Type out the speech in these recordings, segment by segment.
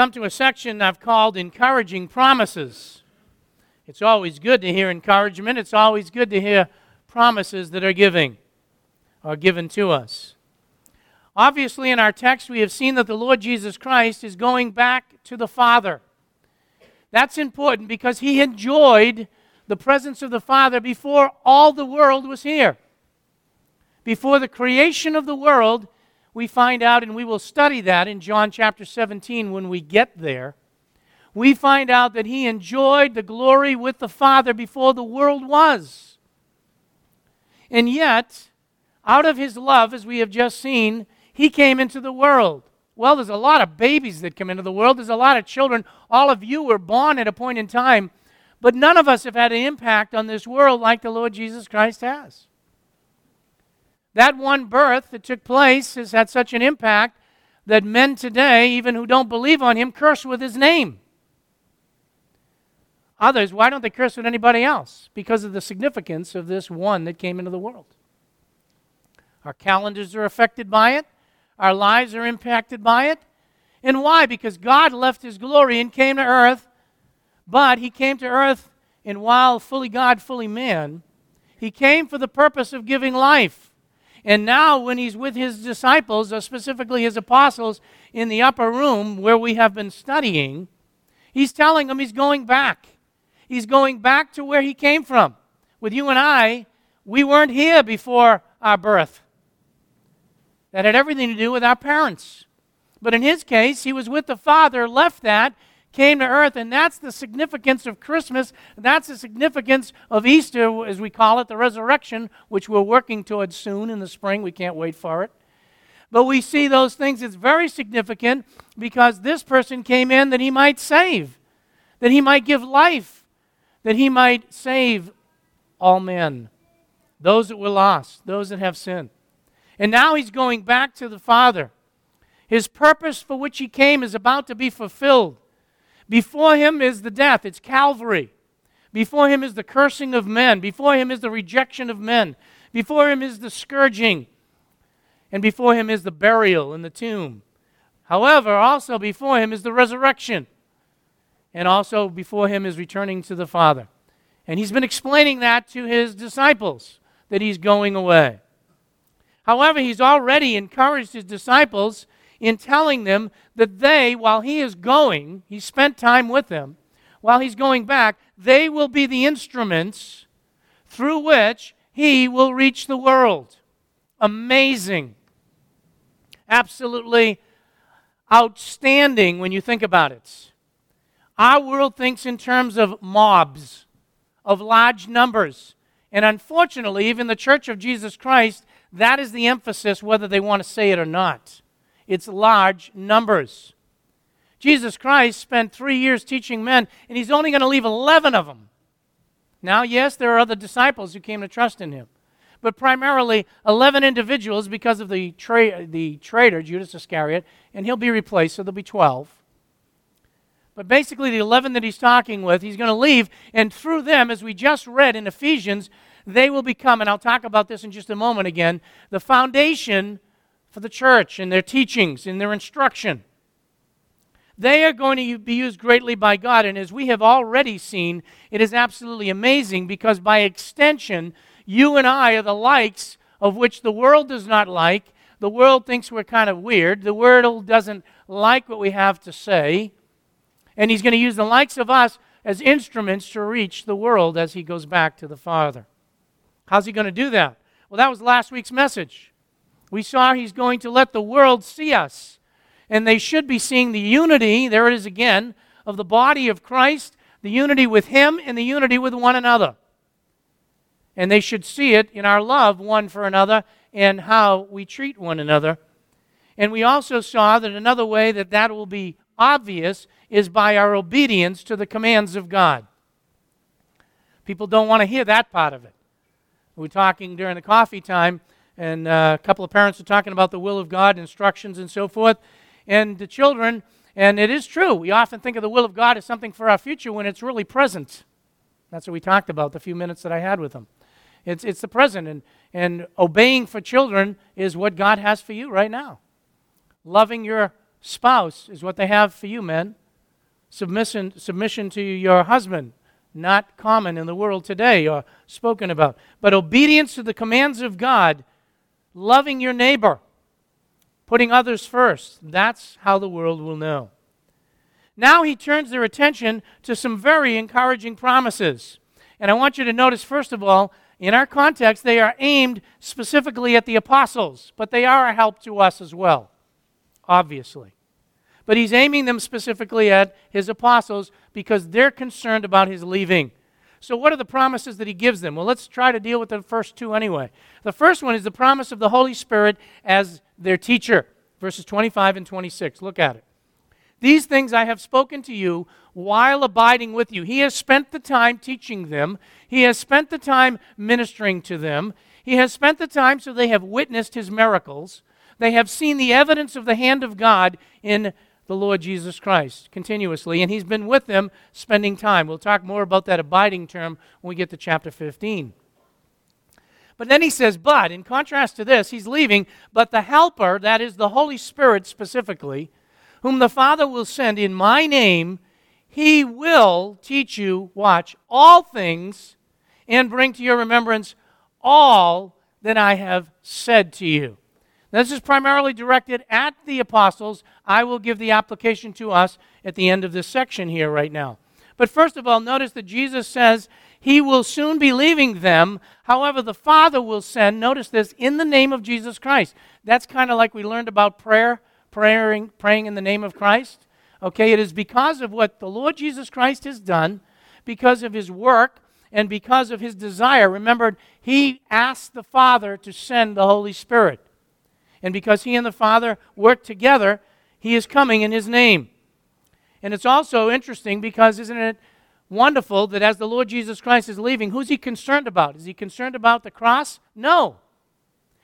come to a section I've called Encouraging Promises. It's always good to hear encouragement. It's always good to hear promises that are giving are given to us. Obviously, in our text, we have seen that the Lord Jesus Christ is going back to the Father. That's important because he enjoyed the presence of the Father before all the world was here. Before the creation of the world, we find out, and we will study that in John chapter 17 when we get there. We find out that he enjoyed the glory with the Father before the world was. And yet, out of his love, as we have just seen, he came into the world. Well, there's a lot of babies that come into the world, there's a lot of children. All of you were born at a point in time, but none of us have had an impact on this world like the Lord Jesus Christ has. That one birth that took place has had such an impact that men today, even who don't believe on him, curse with his name. Others, why don't they curse with anybody else? Because of the significance of this one that came into the world. Our calendars are affected by it, our lives are impacted by it. And why? Because God left his glory and came to earth, but he came to earth, and while fully God, fully man, he came for the purpose of giving life. And now, when he's with his disciples, or specifically his apostles, in the upper room where we have been studying, he's telling them he's going back. He's going back to where he came from. With you and I, we weren't here before our birth. That had everything to do with our parents. But in his case, he was with the Father, left that, came to earth, and that's the significance of Christmas. That's the significance of Easter, as we call it, the resurrection, which we're working towards soon in the spring. We can't wait for it. But we see those things. It's very significant because this person came in that he might save, that he might give life, that he might save all men, those that were lost, those that have sinned. And now he's going back to the Father. His purpose for which he came is about to be fulfilled. Before him is the death, it's Calvary. Before him is the cursing of men. Before him is the rejection of men. Before him is the scourging. And before him is the burial in the tomb. However, also before him is the resurrection. And also before him is returning to the Father. And he's been explaining that to his disciples that he's going away. However, he's already encouraged his disciples in telling them that they, while he is going, he spent time with them, while he's going back, they will be the instruments through which he will reach the world. Amazing. Absolutely outstanding when you think about it. Our world thinks in terms of mobs, of large numbers. And unfortunately, even the Church of Jesus Christ, that is the emphasis, whether they want to say it or not it's large numbers. Jesus Christ spent three years teaching men, and he's only going to leave 11 of them. Now, yes, there are other disciples who came to trust in him, but primarily 11 individuals because of the, tra- the traitor, Judas Iscariot, and he'll be replaced, so there'll be 12. But basically, the 11 that he's talking with, he's going to leave, and through them, as we just read in Ephesians, they will become, and I'll talk about this in just a moment again, the foundation for the church and their teachings and their instruction. They are going to be used greatly by God, and as we have already seen, it is absolutely amazing because by extension, you and I are the likes of which the world does not like. The world thinks we're kind of weird. The world doesn't like what we have to say. And he's going to use the likes of us as instruments to reach the world as he goes back to the Father. How's he going to do that? Well, that was last week's message. We saw he's going to let the world see us. And they should be seeing the unity, there it is again, of the body of Christ, the unity with him, and the unity with one another. And they should see it in our love one for another and how we treat one another. And we also saw that another way that that will be obvious is by our obedience to the commands of God. People don't want to hear that part of it. We were talking during the coffee time and uh, a couple of parents are talking about the will of God, instructions, and so forth. And the children, and it is true, we often think of the will of God as something for our future when it's really present. That's what we talked about the few minutes that I had with them. It's, it's the present, and, and obeying for children is what God has for you right now. Loving your spouse is what they have for you, men. Submission, submission to your husband, not common in the world today or spoken about. But obedience to the commands of God, loving your neighbor, putting others first. That's how the world will know. Now he turns their attention to some very encouraging promises. And I want you to notice, first of all, in our context, they are aimed specifically at the apostles, but they are a help to us as well, obviously. But he's aiming them specifically at his apostles because they're concerned about his leaving. So, what are the promises that he gives them? Well, let's try to deal with the first two anyway. The first one is the promise of the Holy Spirit as their teacher, verses 25 and 26. Look at it. These things I have spoken to you while abiding with you. He has spent the time teaching them, He has spent the time ministering to them, He has spent the time so they have witnessed His miracles. They have seen the evidence of the hand of God in the Lord Jesus Christ continuously, and He's been with them spending time. We'll talk more about that abiding term when we get to chapter 15. But then he says, but, in contrast to this, he's leaving, but the Helper, that is the Holy Spirit specifically, whom the Father will send in my name, he will teach you, watch, all things and bring to your remembrance all that I have said to you. This is primarily directed at the apostles. I will give the application to us at the end of this section here right now. But first of all, notice that Jesus says he will soon be leaving them. However, the Father will send, notice this, in the name of Jesus Christ. That's kind of like we learned about prayer praying, praying in the name of Christ? Okay, it is because of what the Lord Jesus Christ has done, because of his work, and because of his desire. Remember, he asked the Father to send the Holy Spirit. And because he and the Father work together, he is coming in his name. And it's also interesting because, isn't it wonderful that as the Lord Jesus Christ is leaving, who's he concerned about? Is he concerned about the cross? No.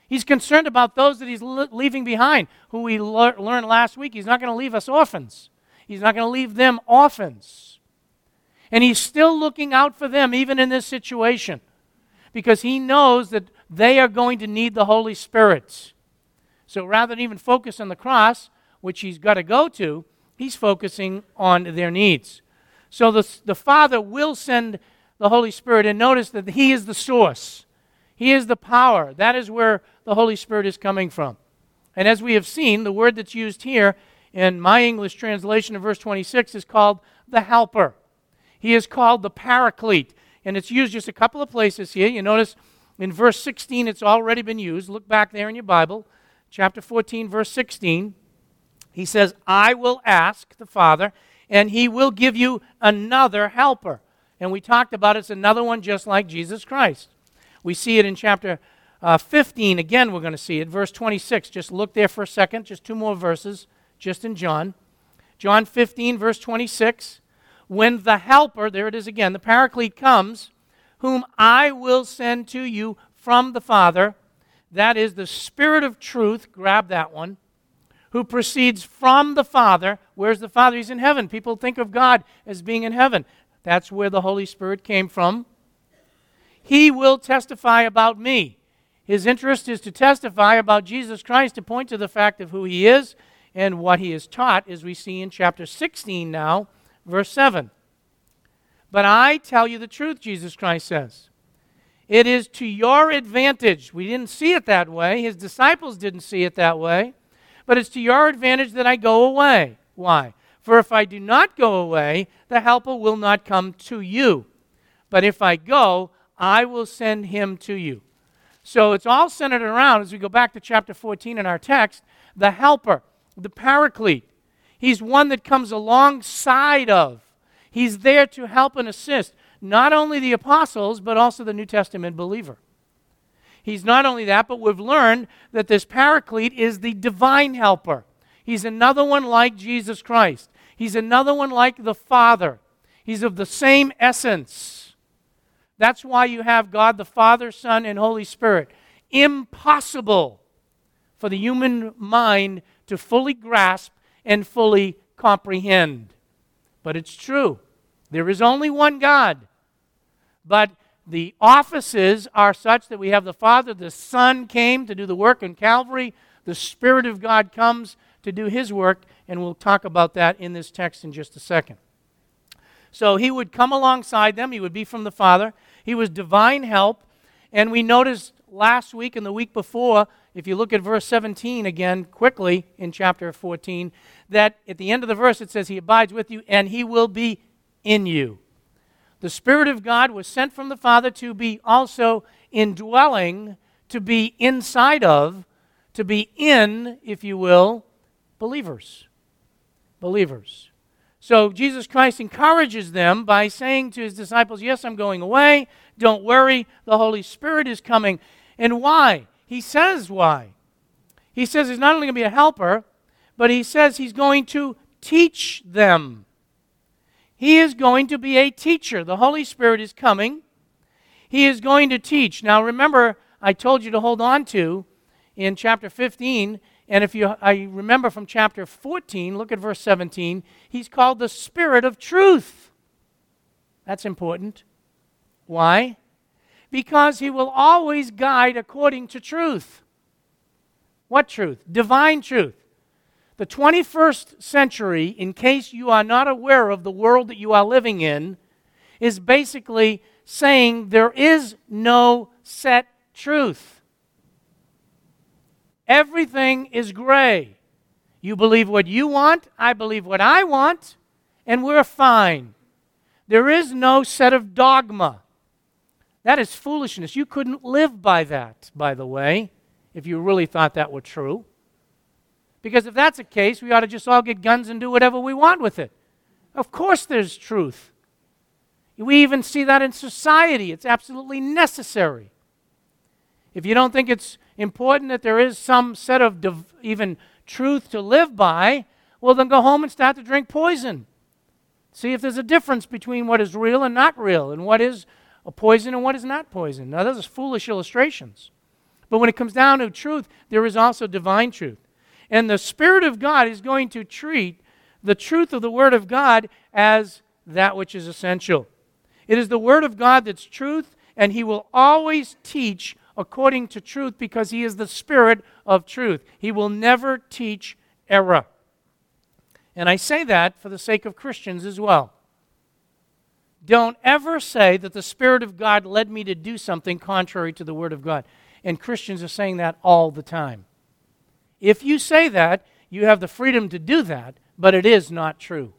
He's concerned about those that he's leaving behind, who we le- learned last week. He's not going to leave us orphans, he's not going to leave them orphans. And he's still looking out for them, even in this situation, because he knows that they are going to need the Holy Spirit. So rather than even focus on the cross, which he's got to go to, he's focusing on their needs. So the, the Father will send the Holy Spirit, and notice that he is the source. He is the power. That is where the Holy Spirit is coming from. And as we have seen, the word that's used here in my English translation of verse 26 is called the helper. He is called the paraclete. And it's used just a couple of places here. You notice in verse 16 it's already been used. Look back there in your Bible, chapter 14, verse 16. He says, I will ask the Father, and he will give you another helper. And we talked about it's another one just like Jesus Christ. We see it in chapter uh, 15. Again, we're going to see it. Verse 26. Just look there for a second. Just two more verses, just in John. John 15, verse 26. When the Helper, there it is again, the Paraclete comes, whom I will send to you from the Father, that is the Spirit of truth, grab that one, who proceeds from the Father. Where's the Father? He's in heaven. People think of God as being in heaven. That's where the Holy Spirit came from. He will testify about me. His interest is to testify about Jesus Christ, to point to the fact of who he is and what he has taught, as we see in chapter 16 now, verse 7. But I tell you the truth, Jesus Christ says. It is to your advantage. We didn't see it that way. His disciples didn't see it that way. But it's to your advantage that I go away. Why? For if I do not go away, the Helper will not come to you. But if I go, I will send him to you. So it's all centered around, as we go back to chapter 14 in our text, the helper, the paraclete. He's one that comes alongside of. He's there to help and assist not only the apostles, but also the New Testament believer. He's not only that, but we've learned that this paraclete is the divine helper. He's another one like Jesus Christ. He's another one like the Father. He's of the same essence. That's why you have God the Father, Son, and Holy Spirit. Impossible for the human mind to fully grasp and fully comprehend. But it's true. There is only one God. But the offices are such that we have the Father, the Son came to do the work in Calvary, the Spirit of God comes to do his work and we'll talk about that in this text in just a second. So he would come alongside them, he would be from the Father. He was divine help, and we noticed last week and the week before, if you look at verse 17 again quickly in chapter 14, that at the end of the verse it says, He abides with you and He will be in you. The Spirit of God was sent from the Father to be also indwelling, to be inside of, to be in, if you will, believers. Believers. So Jesus Christ encourages them by saying to his disciples, Yes, I'm going away. Don't worry. The Holy Spirit is coming. And why? He says why. He says he's not only going to be a helper, but he says he's going to teach them. He is going to be a teacher. The Holy Spirit is coming. He is going to teach. Now, remember, I told you to hold on to in chapter 15. And if you I remember from chapter 14, look at verse 17, he's called the Spirit of truth. That's important. Why? Because he will always guide according to truth. What truth? Divine truth. The 21st century, in case you are not aware of the world that you are living in, is basically saying there is no set truth. Everything is gray. You believe what you want, I believe what I want, and we're fine. There is no set of dogma. That is foolishness. You couldn't live by that, by the way, if you really thought that were true. Because if that's the case, we ought to just all get guns and do whatever we want with it. Of course, there's truth. We even see that in society. It's absolutely necessary. If you don't think it's important that there is some set of div- even truth to live by, well, then go home and start to drink poison. See if there's a difference between what is real and not real, and what is a poison and what is not poison. Now, those are foolish illustrations. But when it comes down to truth, there is also divine truth. And the Spirit of God is going to treat the truth of the Word of God as that which is essential. It is the Word of God that's truth, and He will always teach according to truth because He is the Spirit of truth. He will never teach error. And I say that for the sake of Christians as well. Don't ever say that the Spirit of God led me to do something contrary to the Word of God. And Christians are saying that all the time. If you say that, you have the freedom to do that, but it is not true.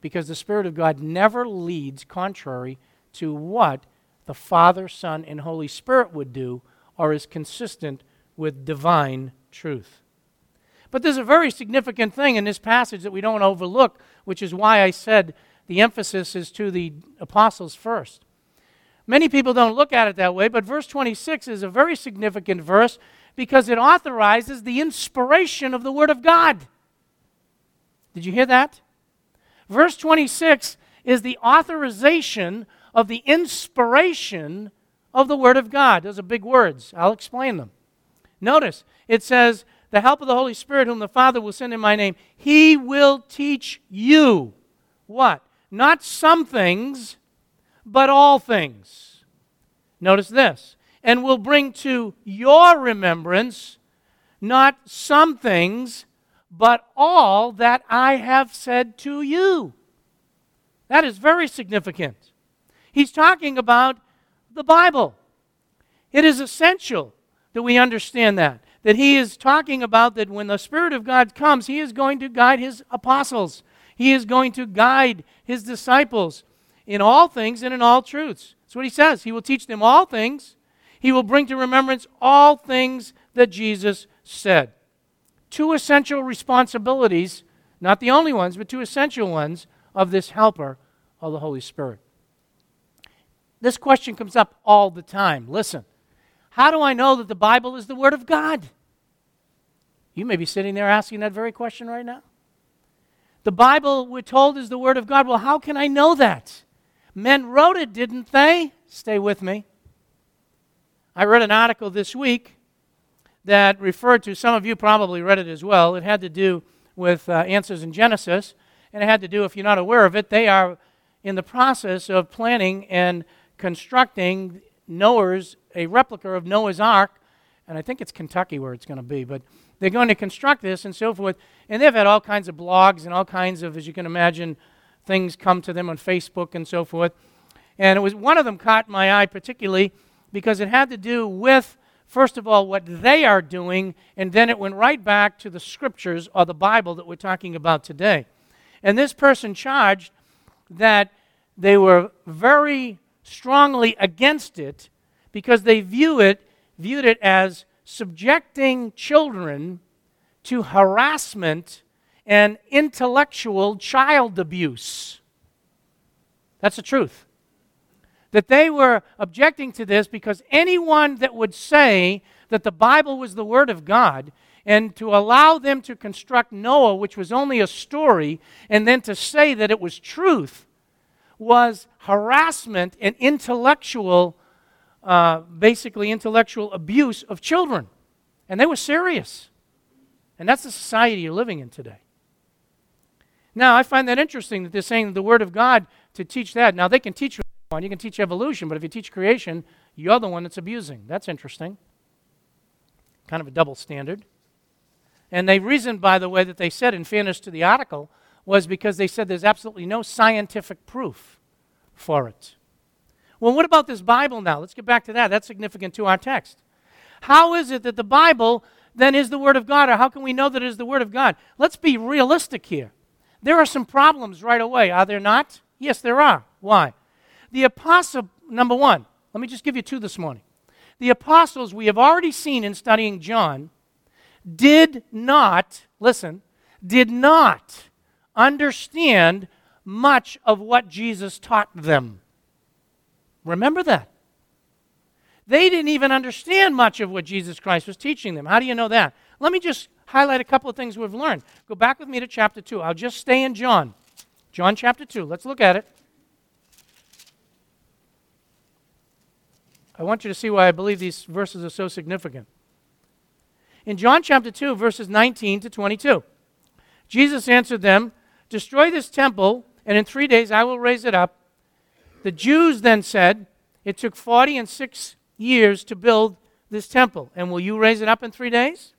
Because the Spirit of God never leads contrary to what the Father, Son, and Holy Spirit would do or is consistent with divine truth. But there's a very significant thing in this passage that we don't overlook, which is why I said the emphasis is to the apostles first. Many people don't look at it that way, but verse 26 is a very significant verse because it authorizes the inspiration of the Word of God. Did you hear that? Verse 26 is the authorization of the inspiration of the Word of God. Those are big words. I'll explain them. Notice, it says, The help of the Holy Spirit, whom the Father will send in my name, he will teach you what? Not some things, but all things. Notice this. And will bring to your remembrance not some things, but all that I have said to you. That is very significant. He's talking about the Bible. It is essential that we understand that. That he is talking about that when the Spirit of God comes, he is going to guide his apostles. He is going to guide his disciples in all things and in all truths. That's what he says. He will teach them all things. He will bring to remembrance all things that Jesus said. Two essential responsibilities, not the only ones, but two essential ones of this helper of the Holy Spirit. This question comes up all the time. Listen, how do I know that the Bible is the Word of God? You may be sitting there asking that very question right now. The Bible, we're told, is the Word of God. Well, how can I know that? Men wrote it, didn't they? Stay with me. I read an article this week that referred to, some of you probably read it as well. It had to do with uh, answers in Genesis, and it had to do, if you're not aware of it, they are in the process of planning and constructing Noah's, a replica of Noah's Ark and I think it's Kentucky where it's going to be, but they're going to construct this and so forth. And they've had all kinds of blogs and all kinds of, as you can imagine, things come to them on Facebook and so forth. And it was one of them caught my eye particularly because it had to do with, first of all, what they are doing, and then it went right back to the scriptures or the Bible that we're talking about today. And this person charged that they were very strongly against it because they view it, viewed it as subjecting children to harassment and intellectual child abuse. That's the truth. That they were objecting to this because anyone that would say that the Bible was the Word of God and to allow them to construct Noah, which was only a story, and then to say that it was truth, was harassment and intellectual, uh, basically intellectual abuse of children. And they were serious. And that's the society you're living in today. Now, I find that interesting that they're saying the Word of God to teach that. Now, they can teach you you can teach evolution, but if you teach creation, you're the one that's abusing. That's interesting. Kind of a double standard. And they reasoned, by the way, that they said, in fairness to the article, was because they said there's absolutely no scientific proof for it. Well, what about this Bible now? Let's get back to that. That's significant to our text. How is it that the Bible then is the Word of God, or how can we know that it is the Word of God? Let's be realistic here. There are some problems right away, are there not? Yes, there are. Why? The apostle, number one, let me just give you two this morning. The apostles, we have already seen in studying John, did not, listen, did not understand much of what Jesus taught them. Remember that. They didn't even understand much of what Jesus Christ was teaching them. How do you know that? Let me just highlight a couple of things we've learned. Go back with me to chapter 2. I'll just stay in John. John chapter 2. Let's look at it. I want you to see why I believe these verses are so significant. In John chapter 2, verses 19 to 22, Jesus answered them, Destroy this temple, and in three days I will raise it up. The Jews then said, It took 40 and six years to build this temple, and will you raise it up in three days?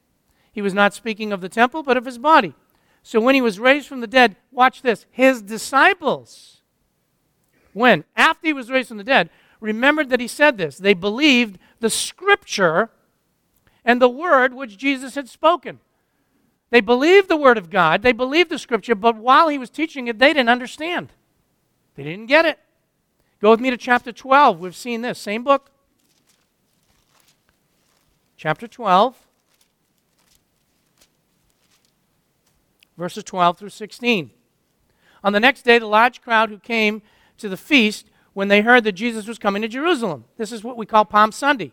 He was not speaking of the temple, but of his body. So when he was raised from the dead, watch this, his disciples, when? After he was raised from the dead, remembered that he said this. They believed the scripture and the word which Jesus had spoken. They believed the word of God, they believed the scripture, but while he was teaching it, they didn't understand. They didn't get it. Go with me to chapter 12. We've seen this. Same book. Chapter 12, verses 12 through 16. On the next day, the large crowd who came to the feast when they heard that Jesus was coming to Jerusalem. This is what we call Palm Sunday.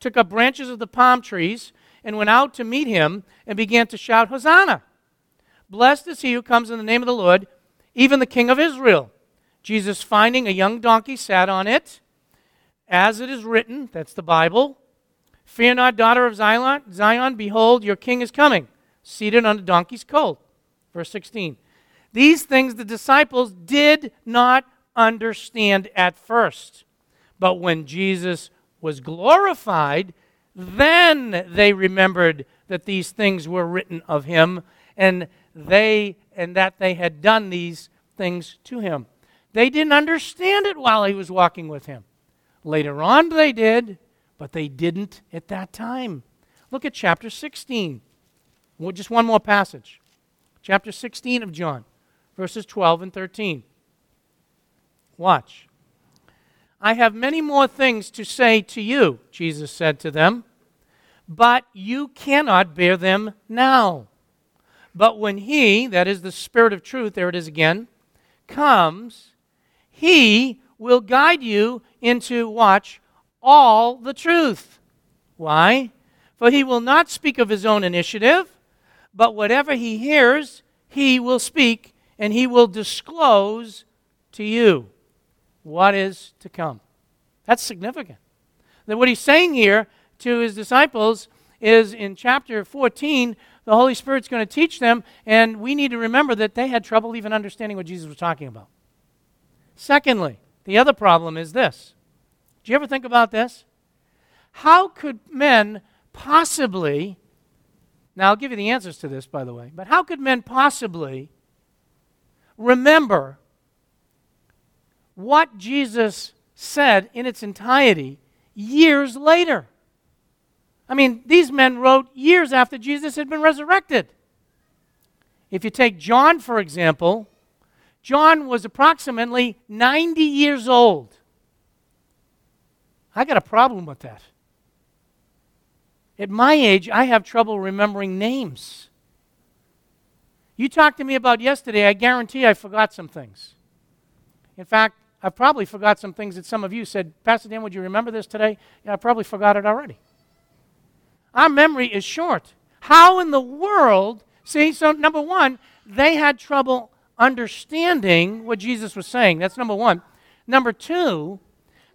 Took up branches of the palm trees and went out to meet him and began to shout, Hosanna! Blessed is he who comes in the name of the Lord, even the King of Israel. Jesus, finding a young donkey, sat on it. As it is written, that's the Bible Fear not, daughter of Zion, Zion, behold, your king is coming, seated on a donkey's colt. Verse 16. These things the disciples did not understand at first. But when Jesus was glorified, then they remembered that these things were written of him and they and that they had done these things to him. They didn't understand it while he was walking with him. Later on they did, but they didn't at that time. Look at chapter 16. Well, just one more passage. Chapter 16 of John, verses 12 and 13. Watch. I have many more things to say to you, Jesus said to them, but you cannot bear them now. But when He, that is the Spirit of truth, there it is again, comes, He will guide you into, watch, all the truth. Why? For He will not speak of His own initiative, but whatever He hears, He will speak, and He will disclose to you what is to come. That's significant. That what he's saying here to his disciples is in chapter 14, the Holy Spirit's going to teach them, and we need to remember that they had trouble even understanding what Jesus was talking about. Secondly, the other problem is this. Do you ever think about this? How could men possibly, now I'll give you the answers to this, by the way, but how could men possibly remember what Jesus said in its entirety years later? I mean, these men wrote years after Jesus had been resurrected. If you take John, for example, John was approximately 90 years old. I got a problem with that. At my age, I have trouble remembering names. You talked to me about yesterday, I guarantee I forgot some things. In fact, I probably forgot some things that some of you said, Pastor Dan, would you remember this today? Yeah, I probably forgot it already. Our memory is short. How in the world? See, so number one, they had trouble understanding what Jesus was saying. That's number one. Number two,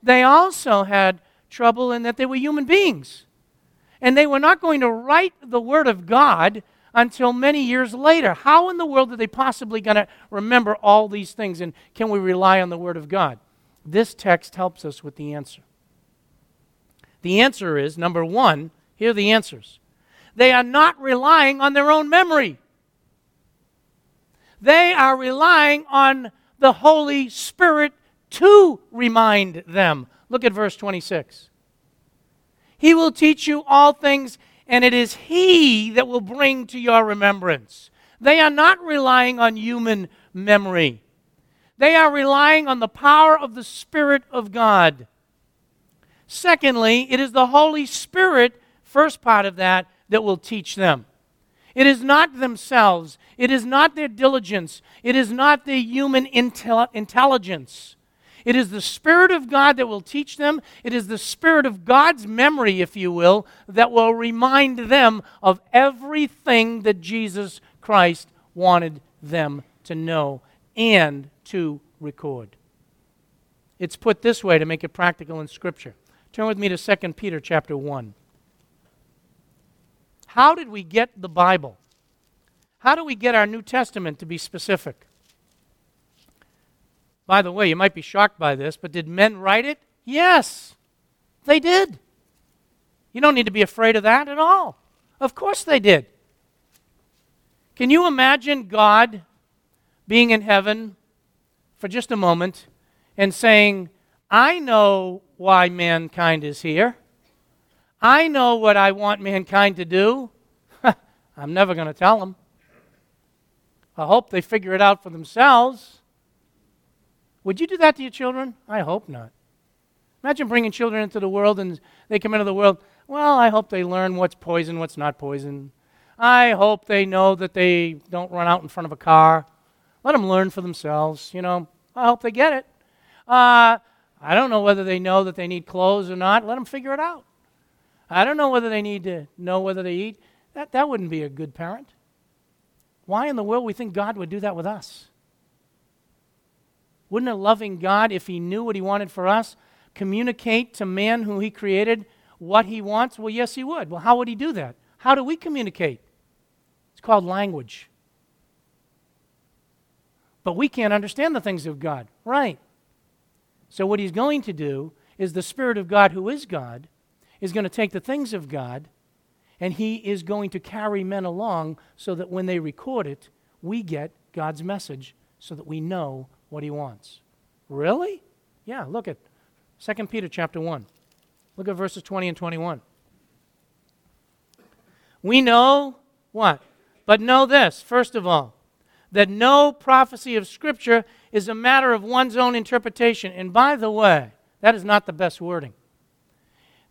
they also had trouble in that they were human beings. And they were not going to write the Word of God until many years later. How in the world are they possibly going to remember all these things? And can we rely on the Word of God? This text helps us with the answer. The answer is number one, here are the answers. They are not relying on their own memory. They are relying on the Holy Spirit to remind them. Look at verse 26. He will teach you all things, and it is He that will bring to your remembrance. They are not relying on human memory, they are relying on the power of the Spirit of God. Secondly, it is the Holy Spirit, first part of that, that will teach them. It is not themselves. It is not their diligence. It is not their human intel- intelligence. It is the Spirit of God that will teach them. It is the Spirit of God's memory, if you will, that will remind them of everything that Jesus Christ wanted them to know and to record. It's put this way to make it practical in Scripture. Turn with me to 2 Peter chapter 1. How did we get the Bible? How do we get our New Testament to be specific? By the way, you might be shocked by this, but did men write it? Yes, they did. You don't need to be afraid of that at all. Of course they did. Can you imagine God being in heaven for just a moment and saying, I know why mankind is here. I know what I want mankind to do. I'm never going to tell them. I hope they figure it out for themselves. Would you do that to your children? I hope not. Imagine bringing children into the world and they come into the world. Well, I hope they learn what's poison, what's not poison. I hope they know that they don't run out in front of a car. Let them learn for themselves. You know, I hope they get it. Uh, I don't know whether they know that they need clothes or not. Let them figure it out. I don't know whether they need to know whether they eat. That, that wouldn't be a good parent. Why in the world we think God would do that with us? Wouldn't a loving God, if he knew what he wanted for us, communicate to man who he created what he wants? Well, yes, he would. Well, how would he do that? How do we communicate? It's called language. But we can't understand the things of God. Right. So, what he's going to do is the Spirit of God, who is God, is going to take the things of God and he is going to carry men along so that when they record it, we get God's message so that we know what he wants. Really? Yeah, look at 2 Peter chapter 1. Look at verses 20 and 21. We know what? But know this, first of all, that no prophecy of Scripture is a matter of one's own interpretation. And by the way, that is not the best wording.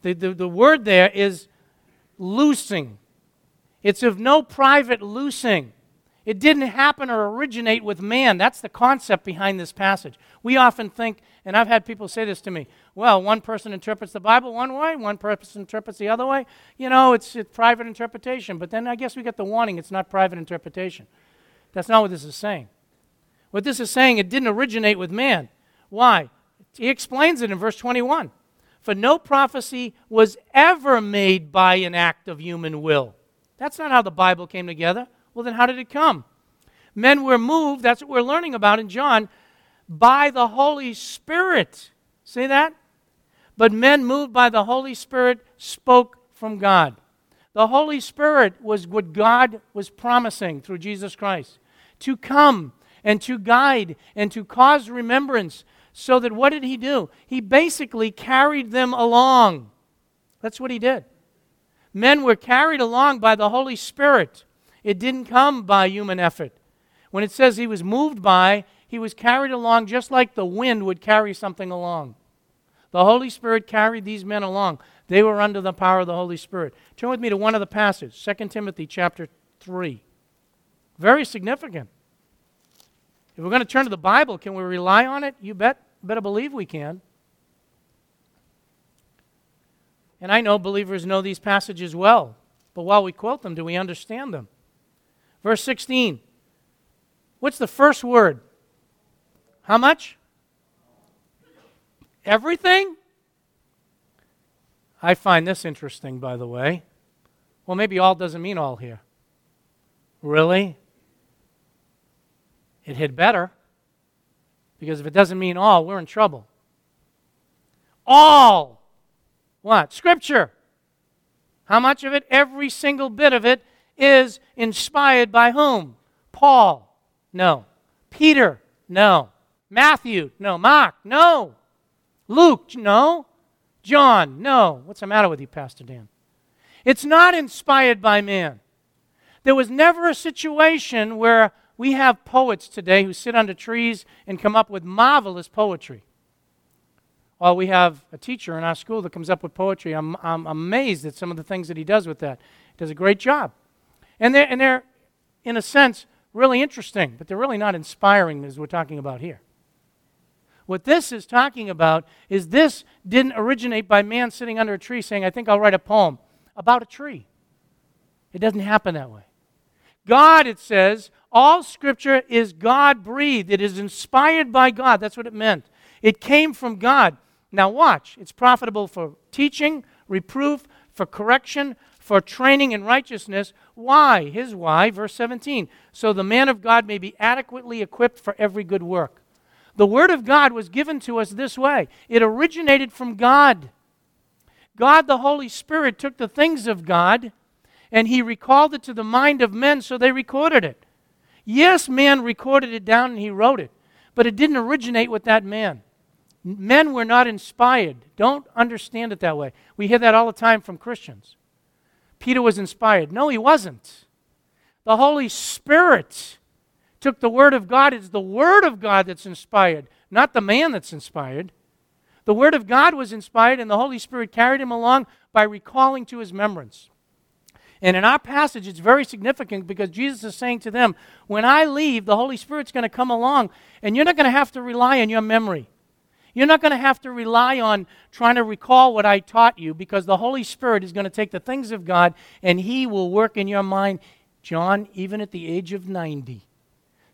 The, the, the word there is loosing. It's of no private loosing. It didn't happen or originate with man. That's the concept behind this passage. We often think, and I've had people say this to me well, one person interprets the Bible one way, one person interprets the other way. You know, it's, it's private interpretation. But then I guess we get the warning it's not private interpretation. That's not what this is saying. What this is saying, it didn't originate with man. Why? He explains it in verse 21. For no prophecy was ever made by an act of human will. That's not how the Bible came together. Well, then how did it come? Men were moved, that's what we're learning about in John, by the Holy Spirit. See that? But men moved by the Holy Spirit spoke from God. The Holy Spirit was what God was promising through Jesus Christ to come and to guide and to cause remembrance. So that what did he do? He basically carried them along. That's what he did. Men were carried along by the Holy Spirit. It didn't come by human effort. When it says he was moved by, he was carried along just like the wind would carry something along. The Holy Spirit carried these men along. They were under the power of the Holy Spirit. Turn with me to one of the passages, 2 Timothy chapter 3. Very significant. If we're going to turn to the Bible, can we rely on it? You bet, better believe we can. And I know believers know these passages well, but while we quote them, do we understand them? Verse 16. What's the first word? How much? Everything? I find this interesting, by the way. Well, maybe all doesn't mean all here. Really? It hit better. Because if it doesn't mean all, we're in trouble. All. What? Scripture. How much of it? Every single bit of it is inspired by whom? Paul. No. Peter. No. Matthew. No. Mark. No. Luke. No. John. No. What's the matter with you, Pastor Dan? It's not inspired by man. There was never a situation where we have poets today who sit under trees and come up with marvelous poetry. Well, we have a teacher in our school that comes up with poetry. I'm, I'm amazed at some of the things that he does with that. He does a great job. And they're, and they're, in a sense, really interesting, but they're really not inspiring as we're talking about here. What this is talking about is this didn't originate by man sitting under a tree saying, I think I'll write a poem about a tree. It doesn't happen that way. God, it says, all scripture is God breathed. It is inspired by God. That's what it meant. It came from God. Now, watch. It's profitable for teaching, reproof, for correction, for training in righteousness. Why? His why, verse 17. So the man of God may be adequately equipped for every good work. The Word of God was given to us this way it originated from God. God, the Holy Spirit, took the things of God and He recalled it to the mind of men, so they recorded it. Yes, man recorded it down and he wrote it, but it didn't originate with that man. Men were not inspired. Don't understand it that way. We hear that all the time from Christians. Peter was inspired. No, he wasn't. The Holy Spirit took the Word of God. It's the Word of God that's inspired, not the man that's inspired. The Word of God was inspired, and the Holy Spirit carried him along by recalling to his remembrance. And in our passage, it's very significant because Jesus is saying to them, When I leave, the Holy Spirit's going to come along, and you're not going to have to rely on your memory. You're not going to have to rely on trying to recall what I taught you because the Holy Spirit is going to take the things of God and He will work in your mind, John, even at the age of 90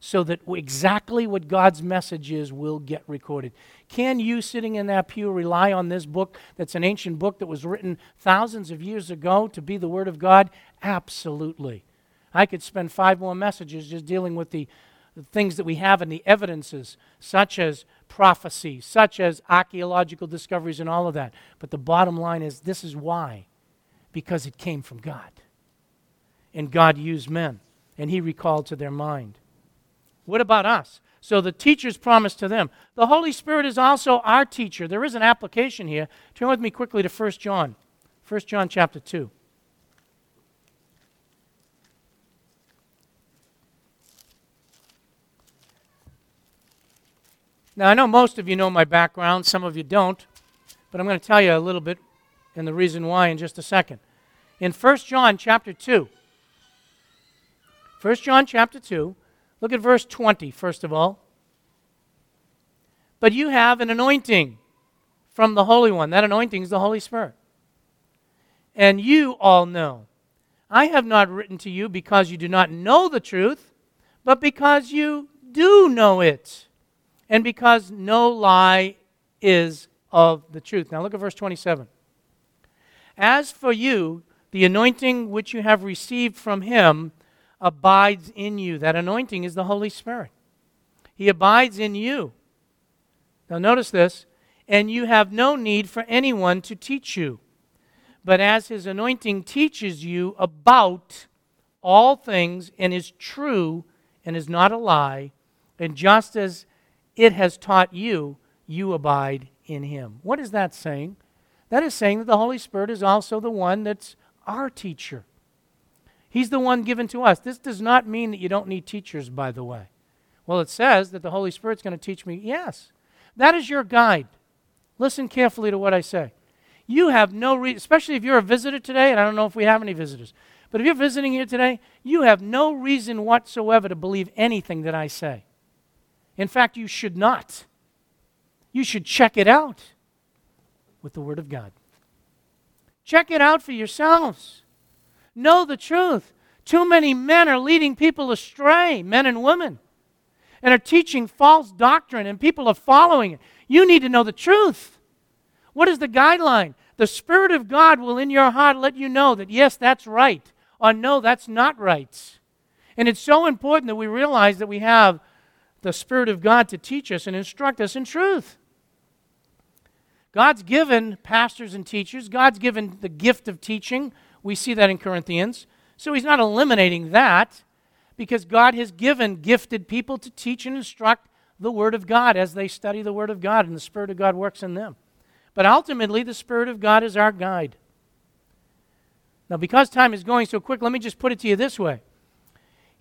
so that exactly what God's message is will get recorded. Can you, sitting in that pew, rely on this book that's an ancient book that was written thousands of years ago to be the Word of God? Absolutely. I could spend five more messages just dealing with the, the things that we have and the evidences, such as prophecy, such as archaeological discoveries, and all of that. But the bottom line is this is why because it came from God. And God used men, and He recalled to their mind. What about us? So the teacher's promise to them. The Holy Spirit is also our teacher. There is an application here. Turn with me quickly to 1 John. 1 John chapter 2. Now, I know most of you know my background, some of you don't, but I'm going to tell you a little bit and the reason why in just a second. In 1 John chapter 2, 1 John chapter 2, Look at verse 20, first of all. But you have an anointing from the Holy One. That anointing is the Holy Spirit. And you all know. I have not written to you because you do not know the truth, but because you do know it, and because no lie is of the truth. Now look at verse 27. As for you, the anointing which you have received from him abides in you. That anointing is the Holy Spirit. He abides in you. Now, notice this. And you have no need for anyone to teach you. but as his anointing teaches you about all things and is true and is not a lie, and just as it has taught you, you abide in him. What is that saying? That is saying that the Holy Spirit is also the one that's our teacher. He's the one given to us. This does not mean that you don't need teachers, by the way. Well, it says that the Holy Spirit's going to teach me. Yes. That is your guide. Listen carefully to what I say. You have no reason, especially if you're a visitor today, and I don't know if we have any visitors, but if you're visiting here today, you have no reason whatsoever to believe anything that I say. In fact, you should not. You should check it out with the Word of God. Check it out for yourselves. Know the truth. Too many men are leading people astray, men and women, and are teaching false doctrine, and people are following it. You need to know the truth. What is the guideline? The Spirit of God will in your heart let you know that, yes, that's right, or no, that's not right. And it's so important that we realize that we have the Spirit of God to teach us and instruct us in truth. God's given pastors and teachers, God's given the gift of teaching. We see that in Corinthians. So He's not eliminating that because God has given gifted people to teach and instruct the Word of God as they study the Word of God and the Spirit of God works in them. But ultimately, the Spirit of God is our guide. Now, because time is going so quick, let me just put it to you this way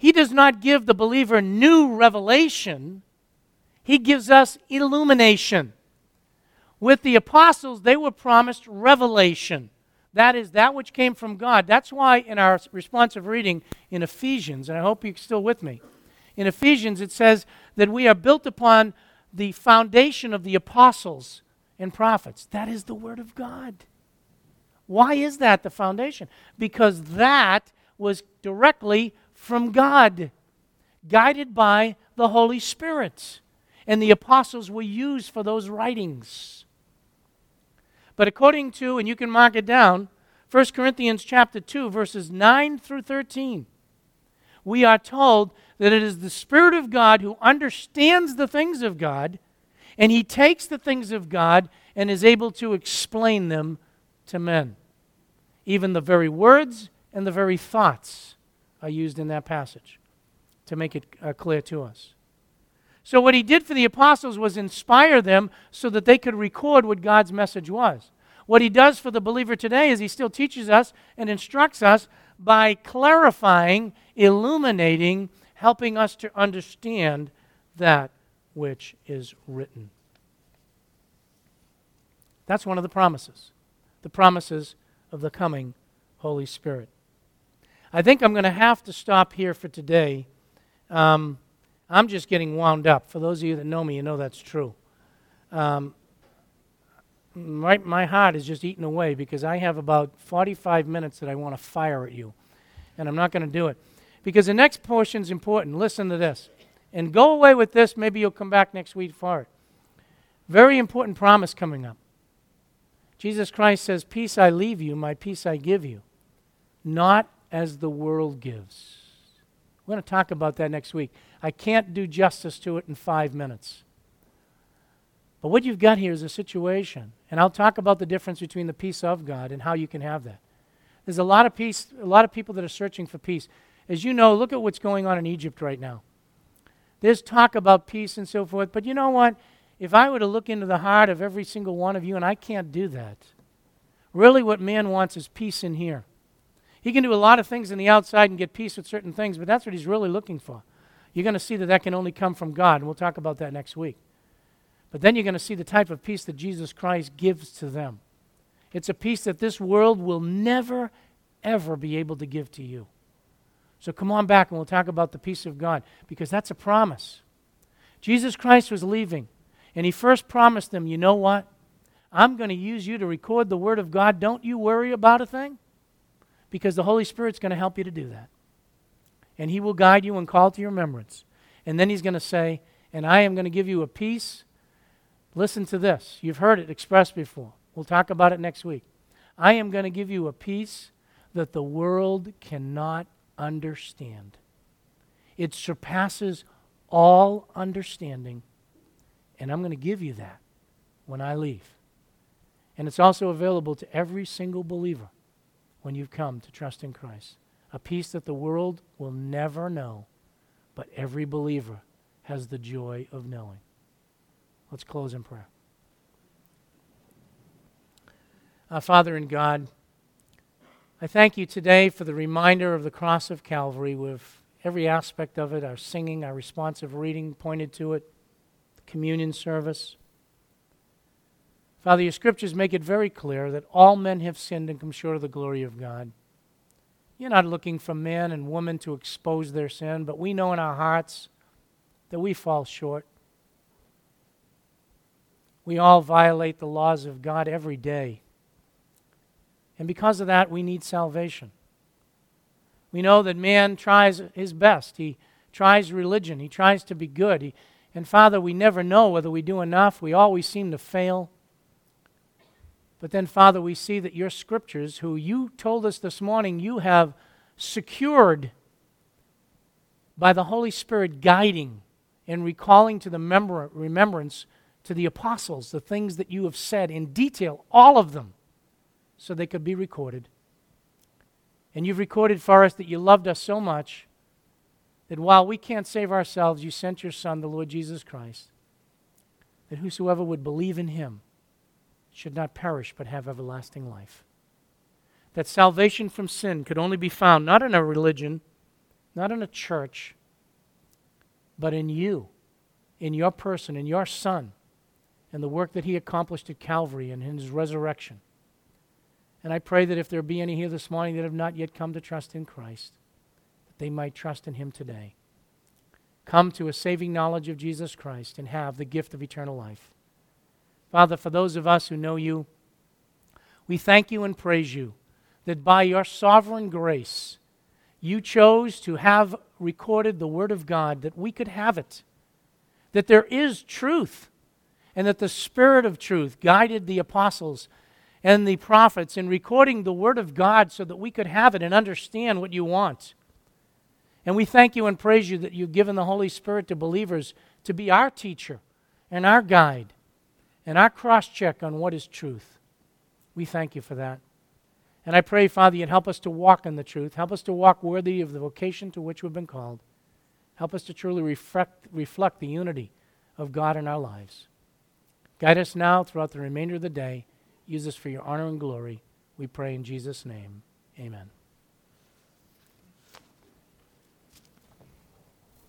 He does not give the believer new revelation, He gives us illumination. With the apostles, they were promised revelation. That is that which came from God. That's why in our responsive reading in Ephesians, and I hope you're still with me, in Ephesians it says that we are built upon the foundation of the apostles and prophets. That is the Word of God. Why is that the foundation? Because that was directly from God, guided by the Holy Spirit. And the apostles were used for those writings. But according to, and you can mark it down, 1 Corinthians chapter 2, verses 9 through 13, we are told that it is the Spirit of God who understands the things of God, and he takes the things of God and is able to explain them to men. Even the very words and the very thoughts are used in that passage to make it uh, clear to us. So, what he did for the apostles was inspire them so that they could record what God's message was. What he does for the believer today is he still teaches us and instructs us by clarifying, illuminating, helping us to understand that which is written. That's one of the promises the promises of the coming Holy Spirit. I think I'm going to have to stop here for today. Um, I'm just getting wound up. For those of you that know me, you know that's true. Um, my, my heart is just eating away because I have about 45 minutes that I want to fire at you. And I'm not going to do it. Because the next portion is important. Listen to this. And go away with this. Maybe you'll come back next week for it. Very important promise coming up. Jesus Christ says, Peace I leave you, my peace I give you. Not as the world gives. We're going to talk about that next week. I can't do justice to it in five minutes. But what you've got here is a situation, and I'll talk about the difference between the peace of God and how you can have that. There's a lot of peace, a lot of people that are searching for peace. As you know, look at what's going on in Egypt right now. There's talk about peace and so forth, but you know what? If I were to look into the heart of every single one of you, and I can't do that, really what man wants is peace in here. He can do a lot of things on the outside and get peace with certain things, but that's what he's really looking for. You're going to see that that can only come from God, and we'll talk about that next week. But then you're going to see the type of peace that Jesus Christ gives to them. It's a peace that this world will never, ever be able to give to you. So come on back and we'll talk about the peace of God because that's a promise. Jesus Christ was leaving, and he first promised them, you know what? I'm going to use you to record the Word of God. Don't you worry about a thing because the Holy Spirit's going to help you to do that. And He will guide you and call to your remembrance. And then He's going to say, And I am going to give you a peace. Listen to this. You've heard it expressed before. We'll talk about it next week. I am going to give you a peace that the world cannot understand. It surpasses all understanding. And I'm going to give you that when I leave. And it's also available to every single believer. When you've come to trust in Christ. A peace that the world will never know, but every believer has the joy of knowing. Let's close in prayer. Our Father in God, I thank you today for the reminder of the cross of Calvary with every aspect of it, our singing, our responsive reading pointed to it, the communion service. Father, your scriptures make it very clear that all men have sinned and come short of the glory of God. You're not looking for man and woman to expose their sin, but we know in our hearts that we fall short. We all violate the laws of God every day. And because of that, we need salvation. We know that man tries his best. He tries religion. He tries to be good. He, and Father, we never know whether we do enough. We always seem to fail. But then, Father, we see that your scriptures, who you told us this morning you have secured by the Holy Spirit guiding and recalling to the remembrance to the apostles the things that you have said in detail, all of them so they could be recorded. And you've recorded for us that you loved us so much that while we can't save ourselves, you sent your Son, the Lord Jesus Christ, that whosoever would believe in him should not perish but have everlasting life. That salvation from sin could only be found not in a religion, not in a church, but in you, in your person, in your Son, and the work that he accomplished at Calvary and in his resurrection. And I pray that if there be any here this morning that have not yet come to trust in Christ, that they might trust in Him today. Come to a saving knowledge of Jesus Christ and have the gift of eternal life. Father, for those of us who know you, we thank you and praise you that by your sovereign grace, you chose to have recorded the Word of God that we could have it, that there is truth, and that the Spirit of truth guided the apostles and the prophets in recording the Word of God so that we could have it and understand what you want. And we thank you and praise you that you've given the Holy Spirit to believers to be our teacher and our guide and our cross check on what is truth. We thank you for that. And I pray, Father, you'd help us to walk in the truth. Help us to walk worthy of the vocation to which we've been called. Help us to truly reflect, reflect the unity of God in our lives. Guide us now throughout the remainder of the day. Use this for your honor and glory. We pray in Jesus' name. Amen.